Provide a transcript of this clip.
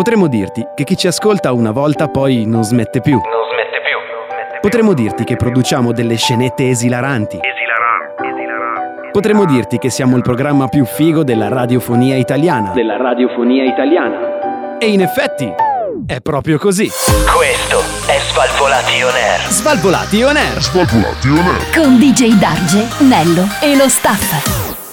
Potremmo dirti che chi ci ascolta una volta poi non smette più. Non smette più. Potremmo dirti che produciamo delle scenette esilaranti. Esilaranti. Esilaranti. Potremmo dirti che siamo il programma più figo della radiofonia italiana. Della radiofonia italiana. E in effetti è proprio così. Questo è Svalvolati On Air. Svalvolati on air. Svalvolati on air. Con DJ Darge, Nello e lo staff.